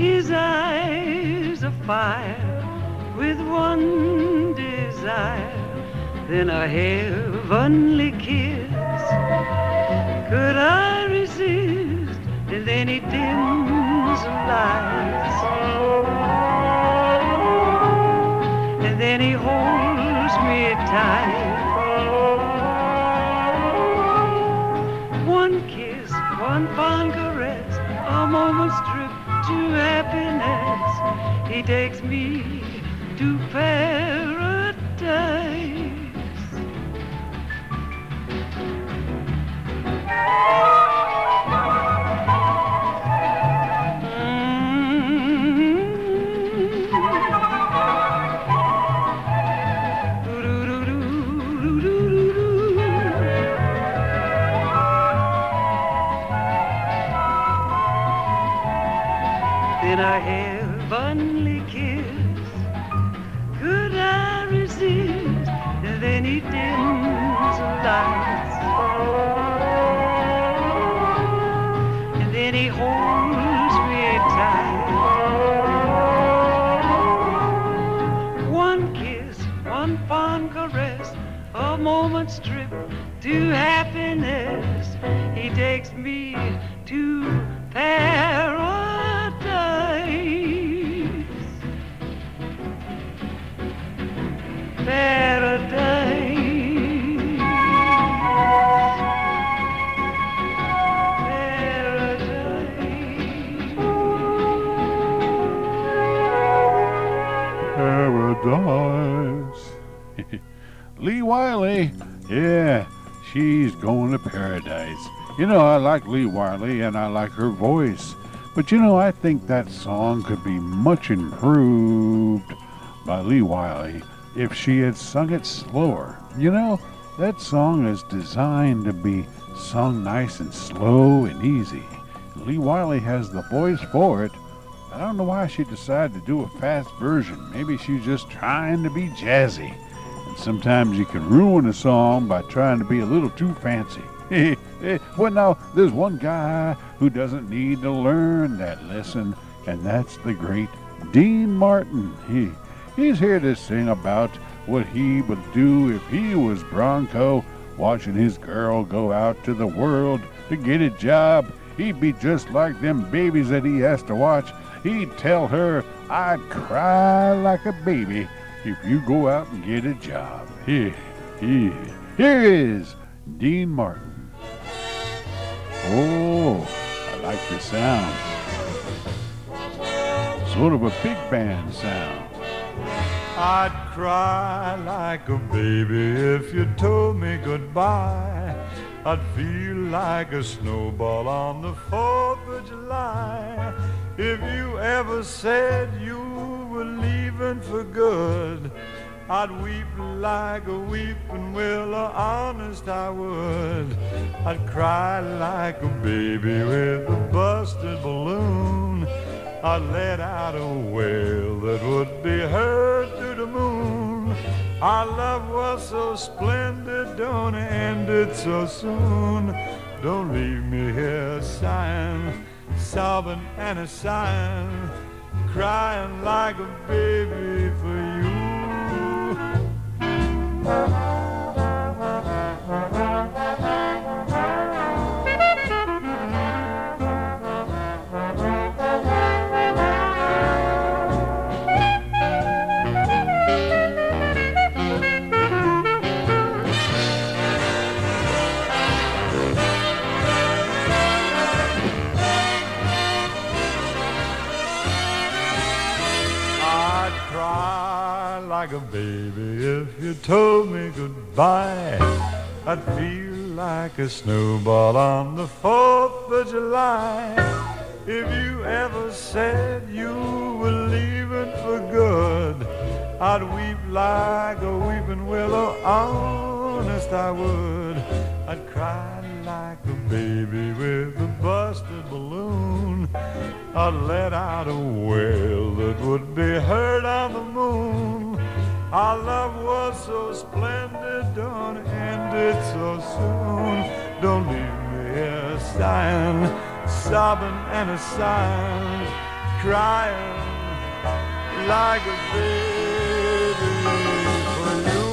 His eyes of fire with one desire, then a heavenly kiss. Could I resist? And then he dims the lights. And then he holds me tight. One kiss, one fond caress, a moment's trip to happiness. He takes me to paradise. Like Lee Wiley and I like her voice. But you know, I think that song could be much improved by Lee Wiley if she had sung it slower. You know, that song is designed to be sung nice and slow and easy. Lee Wiley has the voice for it. I don't know why she decided to do a fast version. Maybe she's just trying to be jazzy. And sometimes you can ruin a song by trying to be a little too fancy. Eh, well, now, there's one guy who doesn't need to learn that lesson, and that's the great Dean Martin. He, he's here to sing about what he would do if he was Bronco watching his girl go out to the world to get a job. He'd be just like them babies that he has to watch. He'd tell her, I'd cry like a baby if you go out and get a job. Here, here, here is Dean Martin. Oh, I like the sound. Sort of a big band sound. I'd cry like a baby if you told me goodbye. I'd feel like a snowball on the 4th of July. If you ever said you were leaving for good, I'd weep like a weeping willow, honest I would. I'd cry like a baby with a busted balloon. I'd let out a wail that would be heard through the moon. Our love was so splendid, don't end it so soon. Don't leave me here sighing, sobbing and a sighing, crying like a baby for you. I'd if you told me goodbye. I'd feel like a snowball on the 4th of July. If you ever said you were leaving for good, I'd weep like a weeping willow, honest I would. I'd cry like a baby with a busted balloon. I'd let out a wail that would be heard on the moon. Our love was so splendid, don't end it so soon. Don't leave me here sighing, sobbing and a sighing, crying like a baby for you.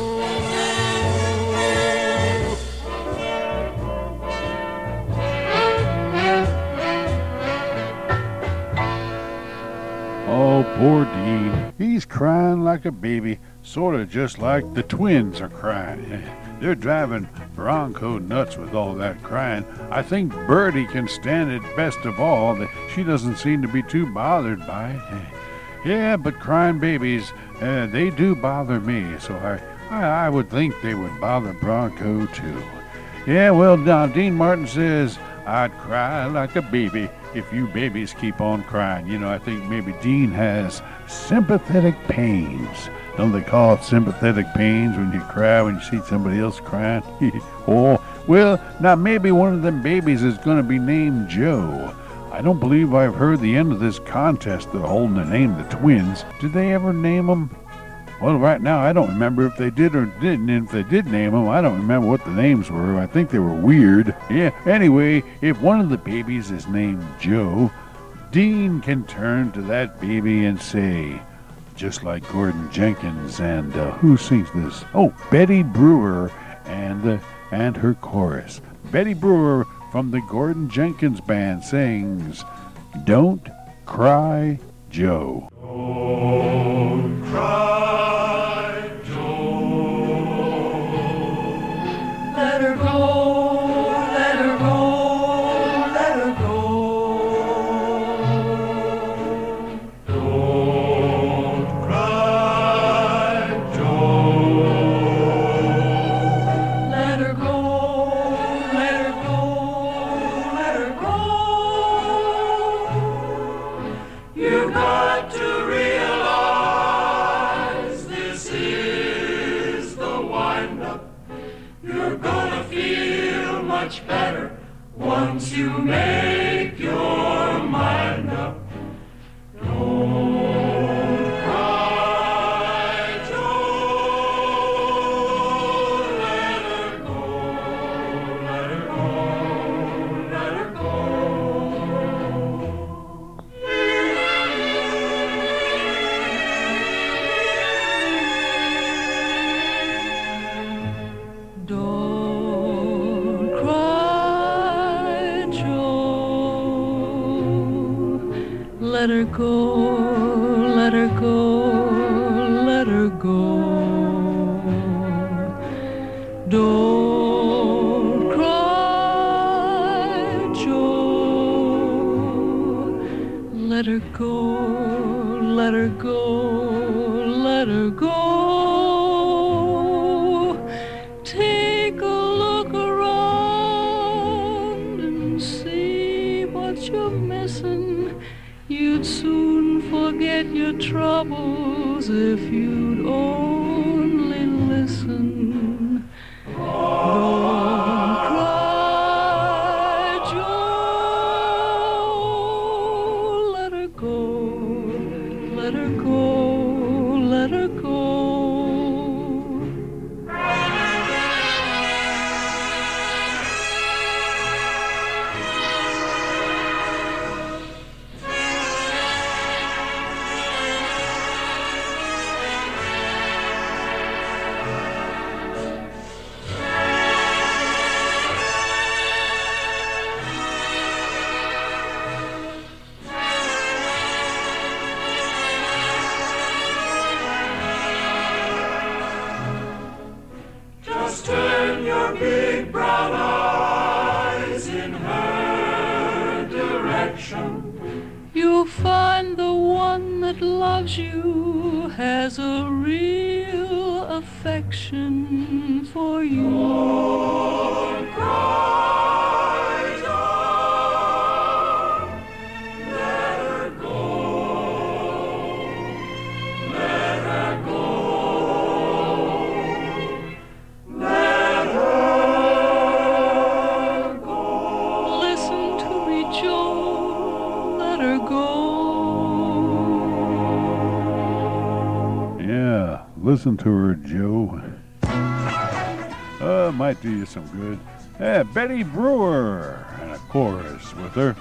Oh, poor Dean. He's crying like a baby, sort of just like the twins are crying. They're driving Bronco nuts with all that crying. I think Birdie can stand it best of all. She doesn't seem to be too bothered by it. Yeah, but crying babies, uh, they do bother me, so I, I, I would think they would bother Bronco too. Yeah, well, now Dean Martin says, I'd cry like a baby if you babies keep on crying. You know, I think maybe Dean has sympathetic pains. Don't they call it sympathetic pains when you cry when you see somebody else crying? oh, well, now maybe one of them babies is going to be named Joe. I don't believe I've heard the end of this contest they're holding to name the twins. Did they ever name them? Well, right now I don't remember if they did or didn't. And if they did name them, I don't remember what the names were. I think they were weird. Yeah. Anyway, if one of the babies is named Joe, Dean can turn to that baby and say, just like Gordon Jenkins and uh, who sings this? Oh, Betty Brewer and uh, and her chorus. Betty Brewer from the Gordon Jenkins Band sings, "Don't Cry, Joe." Don't cry, listen to her, Joe. Uh, might do you some good. Yeah, Betty Brewer and a chorus with her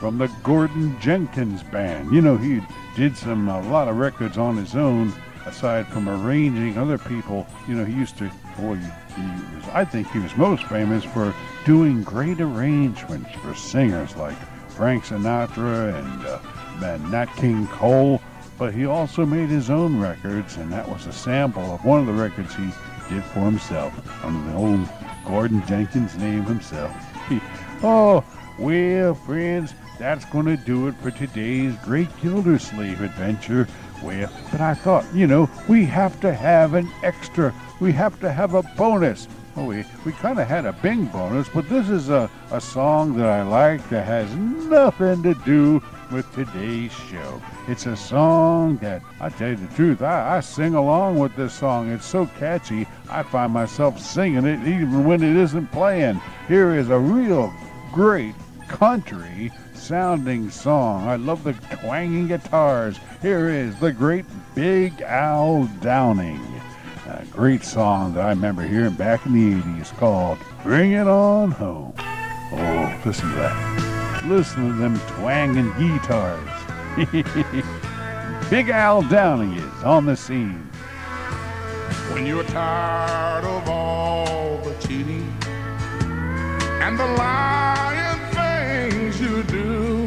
from the Gordon Jenkins Band. You know, he did some a lot of records on his own, aside from arranging other people. You know, he used to. Boy, he was. I think he was most famous for doing great arrangements for singers like Frank Sinatra and, uh, and Nat King Cole. But he also made his own records, and that was a sample of one of the records he did for himself under the old Gordon Jenkins name himself. Oh, well, friends, that's going to do it for today's Great Gildersleeve adventure. Well, but I thought, you know, we have to have an extra. We have to have a bonus. Oh, we, we kind of had a Bing bonus, but this is a, a song that I like that has nothing to do with today's show. It's a song that, I tell you the truth, I, I sing along with this song. It's so catchy, I find myself singing it even when it isn't playing. Here is a real great country sounding song. I love the twanging guitars. Here is the great Big Al Downing. A great song that I remember hearing back in the 80s called Bring It On Home. Oh, listen to that. Listen to them twanging guitars. Big Al Downing is on the scene. When you're tired of all the cheating and the lying things you do,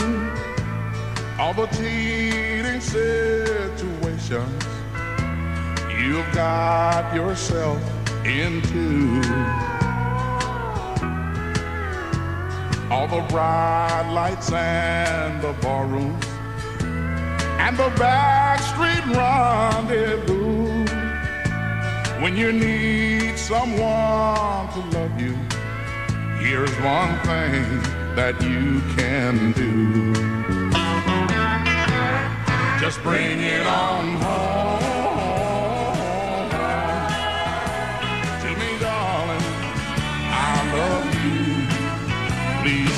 all the cheating situations you've got yourself into, all the bright lights and the barrooms and the backstreet rendezvous. When you need someone to love you, here's one thing that you can do. Just bring it on home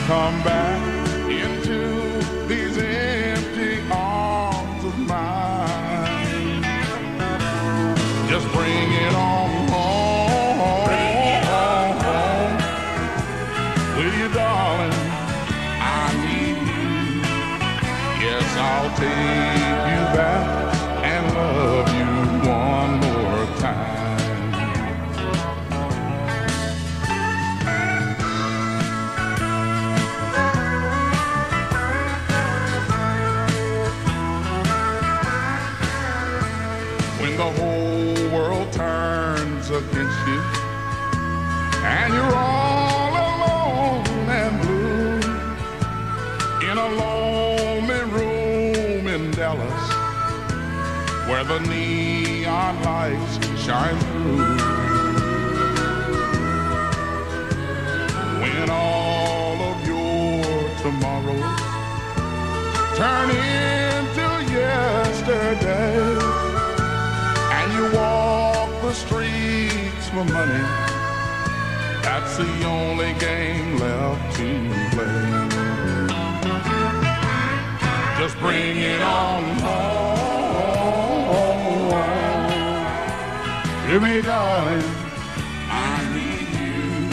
come back a lonely room in Dallas where the neon lights shine through. When all of your tomorrows turn into yesterday and you walk the streets for money, that's the only game left to play. Just bring it on home. Me, darling. I need you.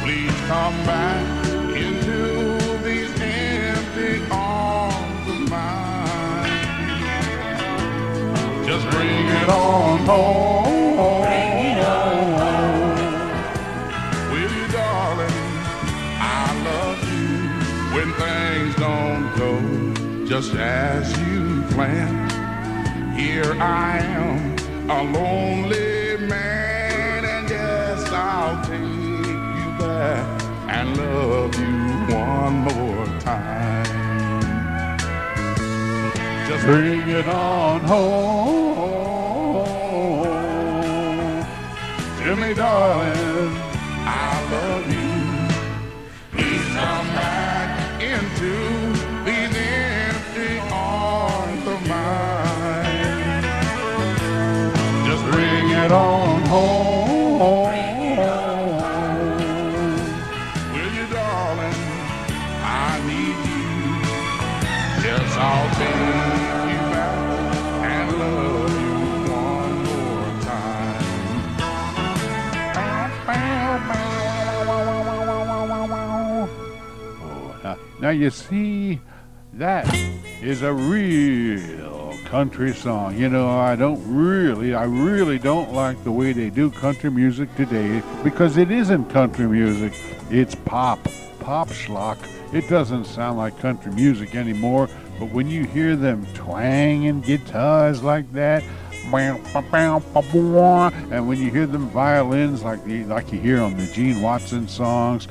Please come back into these empty arms of mine. Just bring it on home. Just as you planned. Here I am, a lonely man, and yes, I'll take you back and love you one more time. Just Bring it on home. Me, darling, it on home. Will you, darling? I need you. Yes, I'll take you back and love you one more time. Oh, now, now you see, that is a real country song. You know, I don't really, I really don't like the way they do country music today because it isn't country music. It's pop, pop schlock. It doesn't sound like country music anymore. But when you hear them twanging guitars like that, and when you hear them violins like the, like you hear on the Gene Watson songs,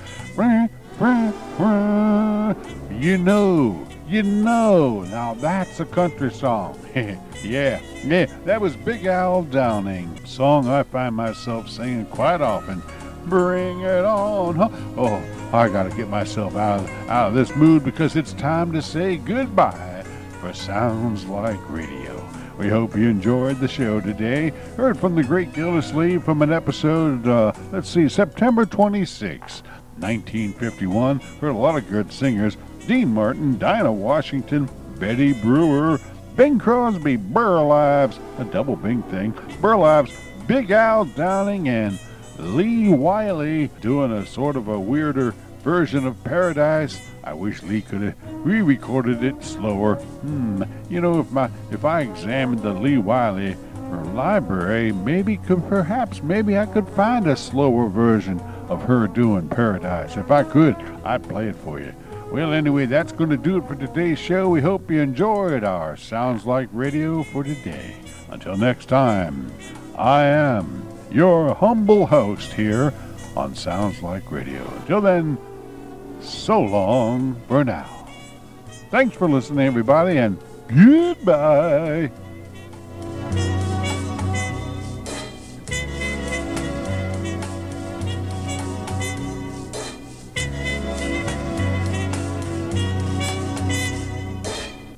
you know, you know. Now that's a country song. yeah, yeah. That was Big Al Downing, song I find myself singing quite often. Bring it on. Oh, I gotta get myself out of, out of this mood because it's time to say goodbye for Sounds Like Radio. We hope you enjoyed the show today. Heard from the great Gildersleeve from an episode, uh, let's see, September 26, 1951. Heard a lot of good singers. Dean Martin, Dinah Washington, Betty Brewer, Bing Crosby, Burl Ives, a double Bing thing, Burl Ives, Big Al Downing, and Lee Wiley doing a sort of a weirder version of Paradise. I wish Lee could have re-recorded it slower. Hmm. You know, if my if I examined the Lee Wiley library, maybe could perhaps maybe I could find a slower version of her doing Paradise. If I could, I'd play it for you. Well, anyway, that's going to do it for today's show. We hope you enjoyed our Sounds Like Radio for today. Until next time, I am your humble host here on Sounds Like Radio. Until then, so long for now. Thanks for listening, everybody, and goodbye.